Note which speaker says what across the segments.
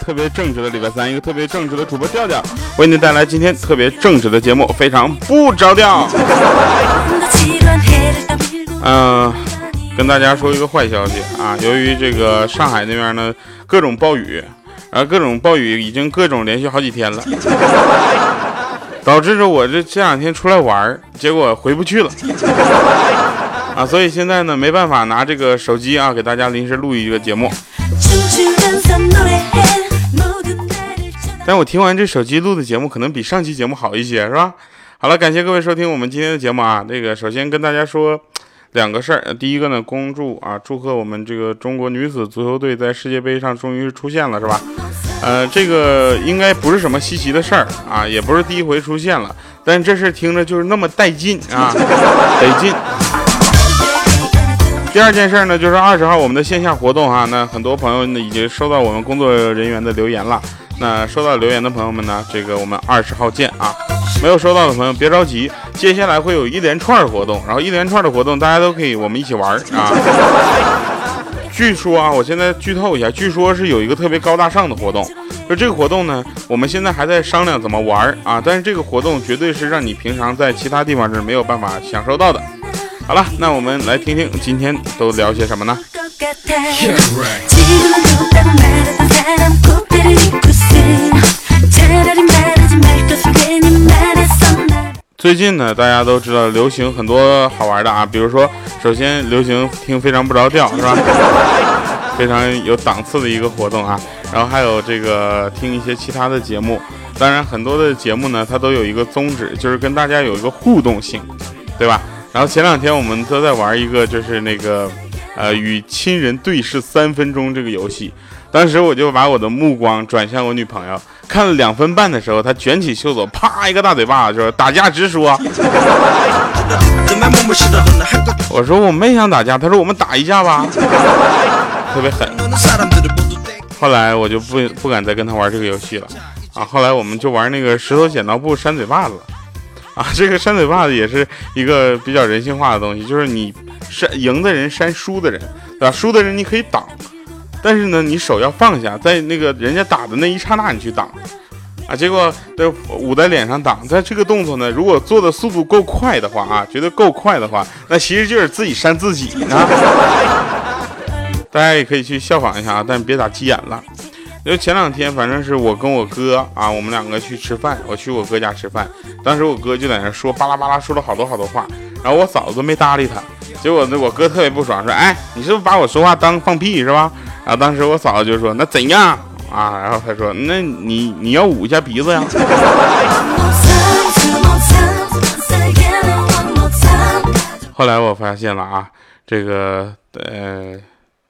Speaker 1: 特别正直的礼拜三，一个特别正直的主播调调，为您带来今天特别正直的节目，非常不着调。嗯，跟大家说一个坏消息啊，由于这个上海那边呢各种暴雨，然后各种暴雨已经各种连续好几天了，导致着我这这两天出来玩，结果回不去了。啊，所以现在呢没办法拿这个手机啊给大家临时录一个节目。但我听完这手机录的节目，可能比上期节目好一些，是吧？好了，感谢各位收听我们今天的节目啊。这个首先跟大家说两个事儿，第一个呢，恭祝啊，祝贺我们这个中国女子足球队在世界杯上终于出现了，是吧？呃，这个应该不是什么稀奇的事儿啊，也不是第一回出现了，但这事听着就是那么带劲啊，得劲。第二件事呢，就是二十号我们的线下活动哈，那很多朋友呢已经收到我们工作人员的留言了。那收到留言的朋友们呢，这个我们二十号见啊。没有收到的朋友别着急，接下来会有一连串的活动，然后一连串的活动大家都可以我们一起玩啊。据说啊，我现在剧透一下，据说是有一个特别高大上的活动，就这个活动呢，我们现在还在商量怎么玩啊。但是这个活动绝对是让你平常在其他地方是没有办法享受到的。好了，那我们来听听今天都聊些什么呢？最近呢，大家都知道流行很多好玩的啊，比如说，首先流行听非常不着调，是吧？非常有档次的一个活动啊。然后还有这个听一些其他的节目，当然很多的节目呢，它都有一个宗旨，就是跟大家有一个互动性，对吧？然后前两天我们都在玩一个，就是那个，呃，与亲人对视三分钟这个游戏。当时我就把我的目光转向我女朋友，看了两分半的时候，她卷起袖子，啪一个大嘴巴，就说打架直说。我说我没想打架，她说我们打一架吧，特别狠。后来我就不不敢再跟她玩这个游戏了，啊，后来我们就玩那个石头剪刀布扇嘴巴子。啊，这个扇嘴巴子也是一个比较人性化的东西，就是你扇赢的人扇输的人，对吧？输的人你可以挡，但是呢，你手要放下，在那个人家打的那一刹那你去挡，啊，结果都捂在脸上挡。在这个动作呢，如果做的速度够快的话啊，觉得够快的话，那其实就是自己扇自己呢。大家也可以去效仿一下啊，但别打急眼了。因为前两天反正是我跟我哥啊，我们两个去吃饭，我去我哥家吃饭，当时我哥就在那说巴拉巴拉说了好多好多话，然后我嫂子都没搭理他，结果呢我哥特别不爽，说哎你是不是把我说话当放屁是吧？然后当时我嫂子就说那怎样啊？然后他说那你你要捂一下鼻子呀。后来我发现了啊，这个呃。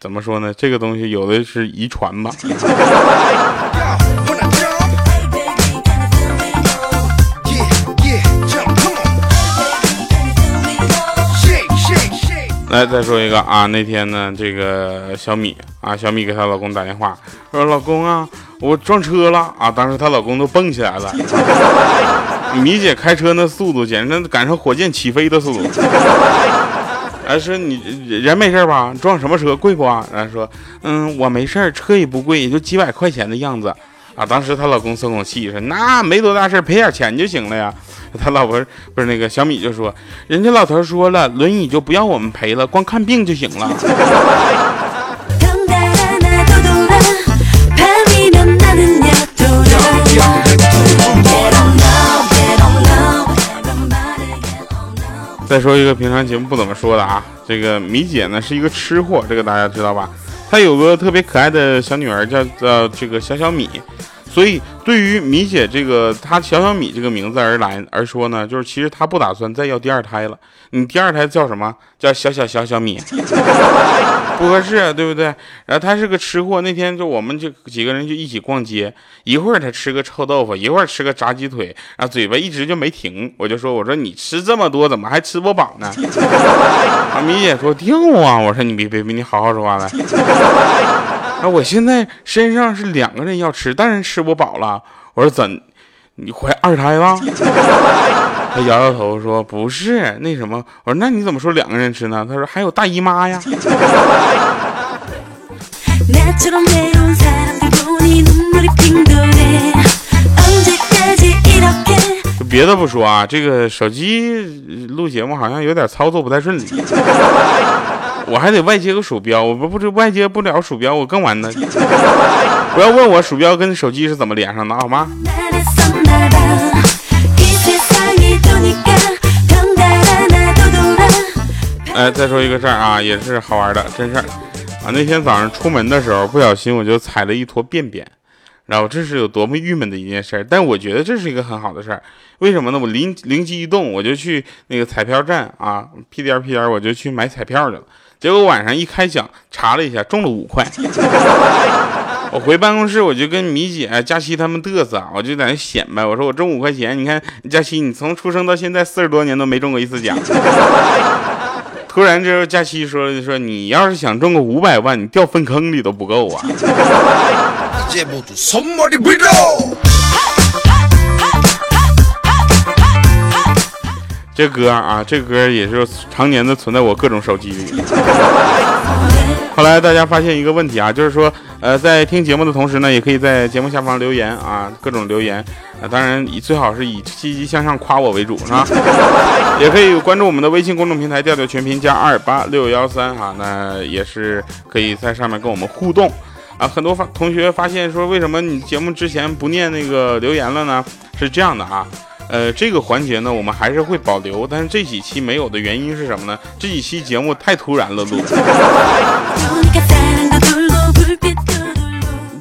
Speaker 1: 怎么说呢？这个东西有的是遗传吧。来，再说一个啊，那天呢，这个小米啊，小米给她老公打电话，说老公啊，我撞车了啊！当时她老公都蹦起来了。米姐开车那速度，简直赶上火箭起飞的速度。还，说你人没事吧？撞什么车？贵不啊？然后说，嗯，我没事车也不贵，也就几百块钱的样子。啊，当时她老公松口气说，那没多大事赔点钱就行了呀。他老婆不是那个小米就说，人家老头说了，轮椅就不要我们赔了，光看病就行了。再说一个平常节目不怎么说的啊，这个米姐呢是一个吃货，这个大家知道吧？她有个特别可爱的小女儿，叫叫这个小小米。所以，对于米姐这个她小小米这个名字而来而说呢，就是其实她不打算再要第二胎了。你第二胎叫什么？叫小小小小米，不合适，对不对？然后她是个吃货，那天就我们就几个人就一起逛街，一会儿她吃个臭豆腐，一会儿吃个炸鸡腿，然后嘴巴一直就没停。我就说，我说你吃这么多，怎么还吃不饱呢？啊，米姐说掉啊！我说你别别别，你好好说话来。啊！我现在身上是两个人要吃，但是吃不饱了。我说怎？你怀二胎了？他摇摇头说不是那什么。我说那你怎么说两个人吃呢？他说还有大姨妈呀。就别的不说啊，这个手机录节目好像有点操作不太顺利，我还得外接个鼠标，我不不是外接不了鼠标，我更完蛋。不要问我鼠标跟手机是怎么连上的，好吗？哎，再说一个事儿啊，也是好玩的真事儿啊。那天早上出门的时候，不小心我就踩了一坨便便，然后这是有多么郁闷的一件事儿。但我觉得这是一个很好的事儿，为什么呢？我灵灵机一动，我就去那个彩票站啊，屁颠儿屁颠儿我就去买彩票去了。结果晚上一开奖，查了一下，中了五块。我回办公室，我就跟米姐、佳琪他们嘚瑟，我就在那显摆，我说我中五块钱，你看佳琪，你从出生到现在四十多年都没中过一次奖。突然这时候佳琪说说你要是想中个五百万，你掉粪坑里都不够啊。这歌啊，这歌也是常年的存在我各种手机里。后来大家发现一个问题啊，就是说，呃，在听节目的同时呢，也可以在节目下方留言啊，各种留言啊，当然以最好是以积极向上夸我为主，是吧？也可以关注我们的微信公众平台“调调全拼加二八六幺三”哈，那也是可以在上面跟我们互动啊。很多发同学发现说，为什么你节目之前不念那个留言了呢？是这样的啊。呃，这个环节呢，我们还是会保留，但是这几期没有的原因是什么呢？这几期节目太突然了，录。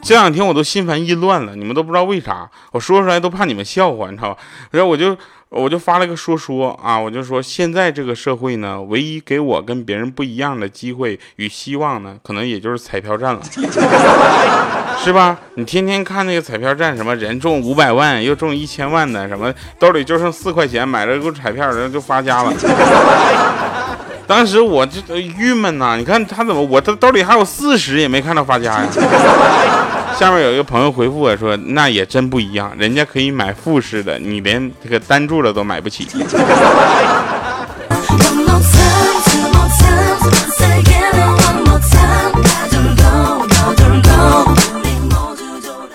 Speaker 1: 这两天我都心烦意乱了，你们都不知道为啥，我说出来都怕你们笑话，你知道吧？然后我就。我就发了个说说啊，我就说现在这个社会呢，唯一给我跟别人不一样的机会与希望呢，可能也就是彩票站了，是吧？你天天看那个彩票站，什么人中五百万，又中一千万的，什么兜里就剩四块钱，买了个彩票，人就发家了。当时我就郁闷呐，你看他怎么，我这兜里还有四十，也没看到发家呀。下面有一个朋友回复我说：“那也真不一样，人家可以买复式的，你连这个单柱的都买不起。”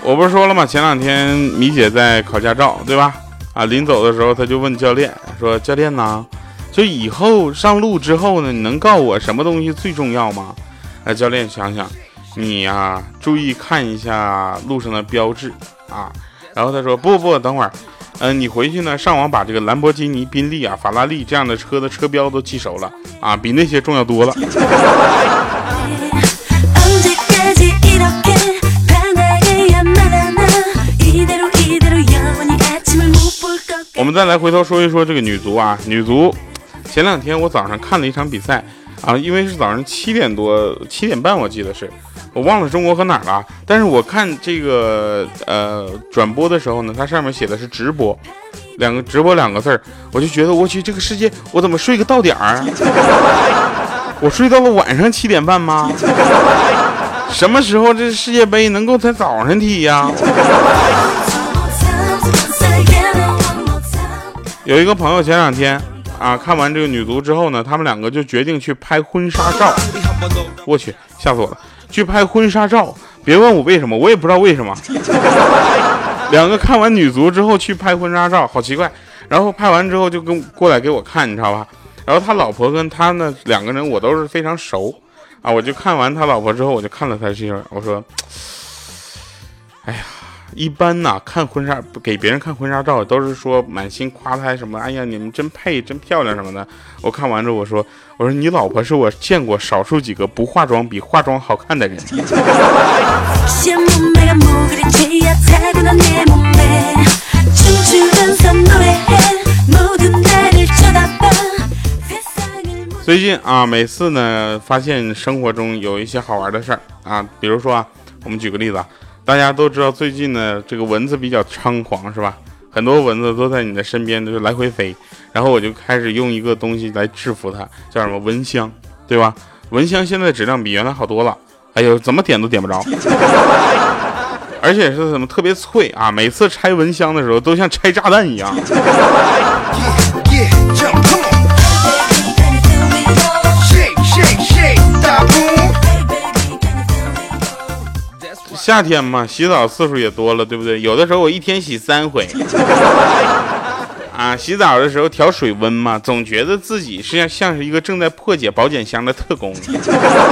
Speaker 1: 我不是说了吗？前两天米姐在考驾照，对吧？啊，临走的时候，她就问教练说：“教练呢？就以后上路之后呢，你能告诉我什么东西最重要吗？”哎，教练想想。你呀，注意看一下路上的标志啊。然后他说：“不不，等会儿，嗯，你回去呢，上网把这个兰博基尼、宾利啊、法拉利这样的车的车标都记熟了啊，比那些重要多了。”我们再来回头说一说这个女足啊，女足，前两天我早上看了一场比赛啊，因为是早上七点多、七点半，我记得是。我忘了中国和哪儿了，但是我看这个呃转播的时候呢，它上面写的是直播，两个直播两个字儿，我就觉得我去这个世界，我怎么睡个到点儿？我睡到了晚上七点半吗？什么时候这世界杯能够在早上踢呀？有一个朋友前两天啊看完这个女足之后呢，他们两个就决定去拍婚纱照，我去吓死我了。去拍婚纱照，别问我为什么，我也不知道为什么。两个看完女足之后去拍婚纱照，好奇怪。然后拍完之后就跟过来给我看，你知道吧？然后他老婆跟他呢两个人我都是非常熟啊。我就看完他老婆之后，我就看了他媳妇，我说：“ 哎呀。”一般呐，看婚纱给别人看婚纱照，都是说满心夸她什么，哎呀，你们真配，真漂亮什么的。我看完之后，我说，我说你老婆是我见过少数几个不化妆比化妆好看的人。最近啊，每次呢，发现生活中有一些好玩的事儿啊，比如说啊，我们举个例子。大家都知道，最近呢，这个蚊子比较猖狂，是吧？很多蚊子都在你的身边，就是来回飞。然后我就开始用一个东西来制服它，叫什么蚊香，对吧？蚊香现在质量比原来好多了。哎呦，怎么点都点不着，而且是怎么特别脆啊！每次拆蚊香的时候，都像拆炸弹一样。夏天嘛，洗澡次数也多了，对不对？有的时候我一天洗三回。啊，洗澡的时候调水温嘛，总觉得自己是像像是一个正在破解保险箱的特工。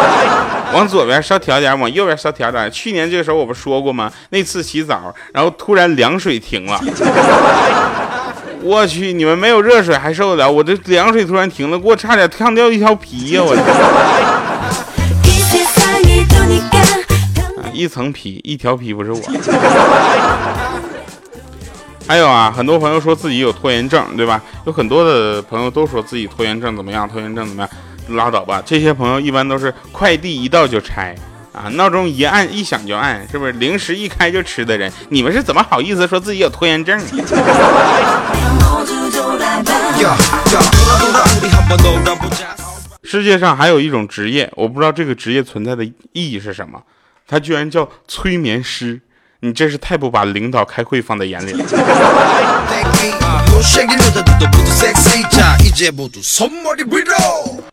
Speaker 1: 往左边稍调点，往右边稍调点。去年这个时候我不说过吗？那次洗澡，然后突然凉水停了。我去，你们没有热水还受得了，我这凉水突然停了，给我差点烫掉一条皮呀！我。一层皮，一条皮不是我。还有啊，很多朋友说自己有拖延症，对吧？有很多的朋友都说自己拖延症怎么样？拖延症怎么样？拉倒吧，这些朋友一般都是快递一到就拆啊，闹钟一按一响就按，是不是？零食一开就吃的人，你们是怎么好意思说自己有拖延症？世界上还有一种职业，我不知道这个职业存在的意义是什么，它居然叫催眠师。你真是太不把领导开会放在眼里了。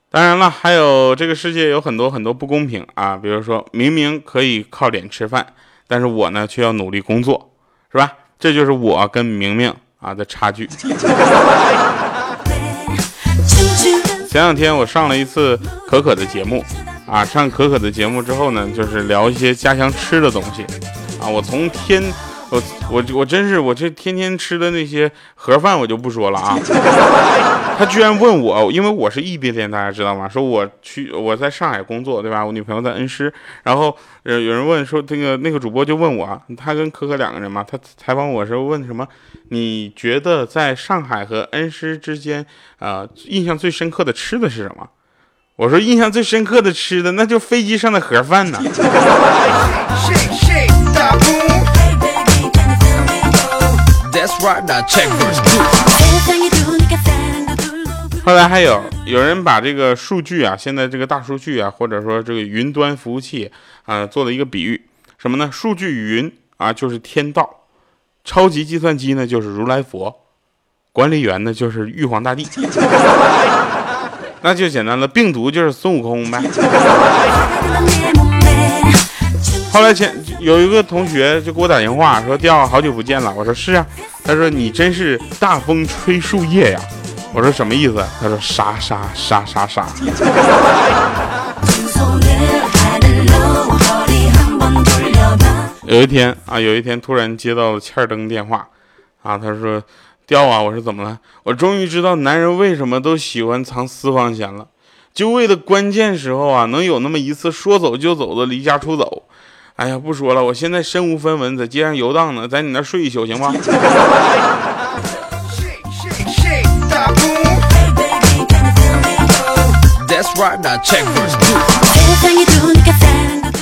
Speaker 1: 当然了，还有这个世界有很多很多不公平啊，比如说明明可以靠脸吃饭，但是我呢却要努力工作，是吧？这就是我跟明明啊的差距。前两天我上了一次可可的节目啊，上可可的节目之后呢，就是聊一些家乡吃的东西。啊！我从天，我我我真是我这天天吃的那些盒饭我就不说了啊。他居然问我，因为我是异地恋，大家知道吗？说我去我在上海工作，对吧？我女朋友在恩施，然后呃有人问说这个那个主播就问我，他跟可可两个人嘛，他采访我时候问什么？你觉得在上海和恩施之间，呃，印象最深刻的吃的是什么？我说印象最深刻的吃的那就飞机上的盒饭呢。后来还有有人把这个数据啊，现在这个大数据啊，或者说这个云端服务器啊，做了一个比喻，什么呢？数据云啊就是天道，超级计算机呢就是如来佛，管理员呢就是玉皇大帝，那就简单了，病毒就是孙悟空呗。后来前有一个同学就给我打电话说：“调好久不见了。”我说：“是啊。”他说：“你真是大风吹树叶呀。”我说：“什么意思？”他说：“沙沙沙沙沙。”有一天啊，有一天突然接到了欠儿灯电话啊，他说：“调啊！”我说：“怎么了？”我终于知道男人为什么都喜欢藏私房钱了，就为了关键时候啊，能有那么一次说走就走的离家出走。哎呀，不说了，我现在身无分文，在街上游荡呢，在你那睡一宿行吗？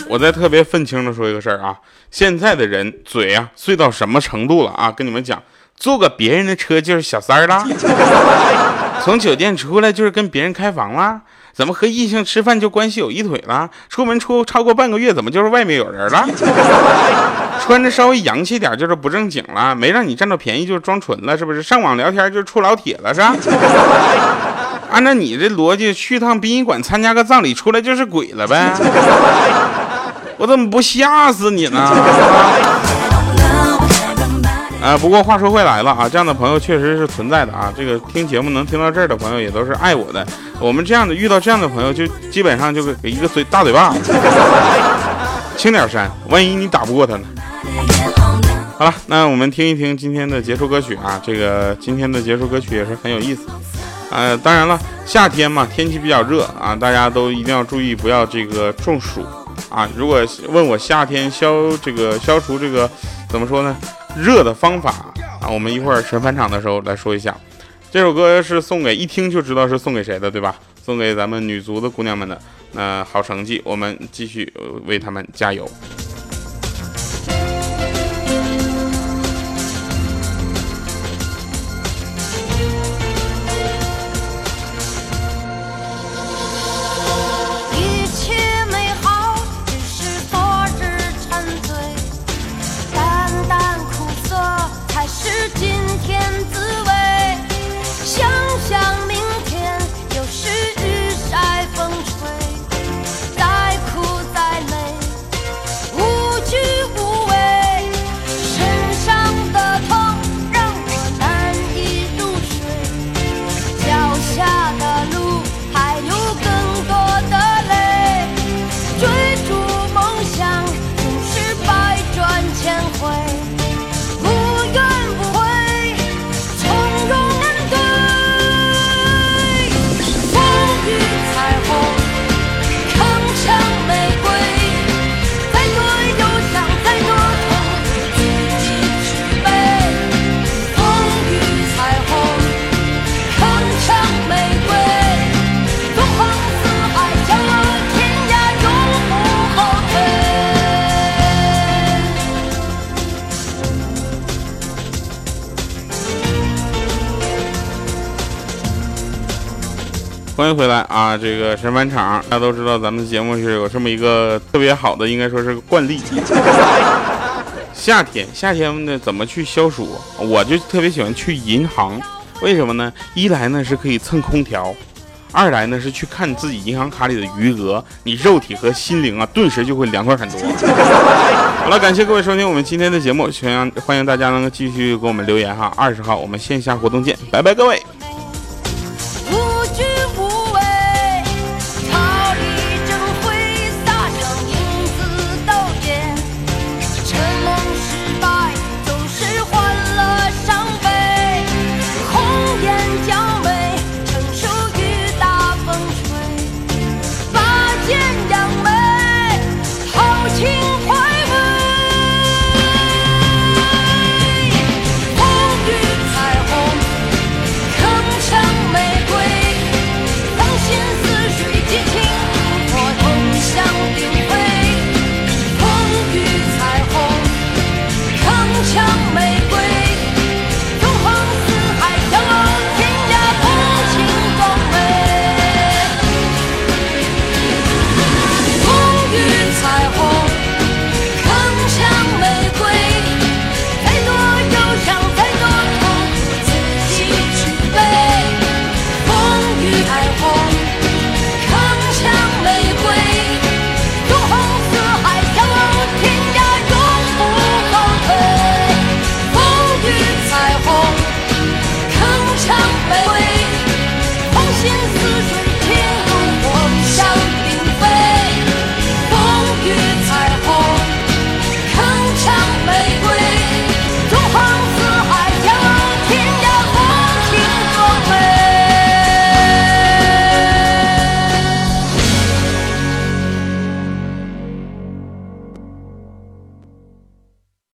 Speaker 1: 我再特别愤青的说一个事儿啊，现在的人嘴啊碎到什么程度了啊？跟你们讲，坐个别人的车就是小三儿了，从酒店出来就是跟别人开房了。怎么和异性吃饭就关系有一腿了？出门出超过半个月，怎么就是外面有人了？穿着稍微洋气点就是不正经了，没让你占到便宜就是装纯了，是不是？上网聊天就是处老铁了，是吧？按照你这逻辑，去趟殡仪馆参加个葬礼，出来就是鬼了呗？我怎么不吓死你呢？啊，不过话说回来了啊，这样的朋友确实是存在的啊。这个听节目能听到这儿的朋友也都是爱我的。我们这样的遇到这样的朋友，就基本上就给一个嘴大嘴巴，轻点扇，万一你打不过他呢？好了，那我们听一听今天的结束歌曲啊。这个今天的结束歌曲也是很有意思。呃，当然了，夏天嘛，天气比较热啊，大家都一定要注意不要这个中暑啊。如果问我夏天消这个消除这个怎么说呢？热的方法啊，我们一会儿神返场的时候来说一下。这首歌是送给一听就知道是送给谁的，对吧？送给咱们女足的姑娘们的。那好成绩，我们继续为他们加油。欢迎回来啊！这个神返场，大家都知道咱们的节目是有这么一个特别好的，应该说是个惯例。夏天，夏天呢怎么去消暑？我就特别喜欢去银行，为什么呢？一来呢是可以蹭空调，二来呢是去看自己银行卡里的余额，你肉体和心灵啊顿时就会凉快很多。好了，感谢各位收听我们今天的节目，欢迎欢迎大家能够继续给我们留言哈。二十号我们线下活动见，拜拜各位。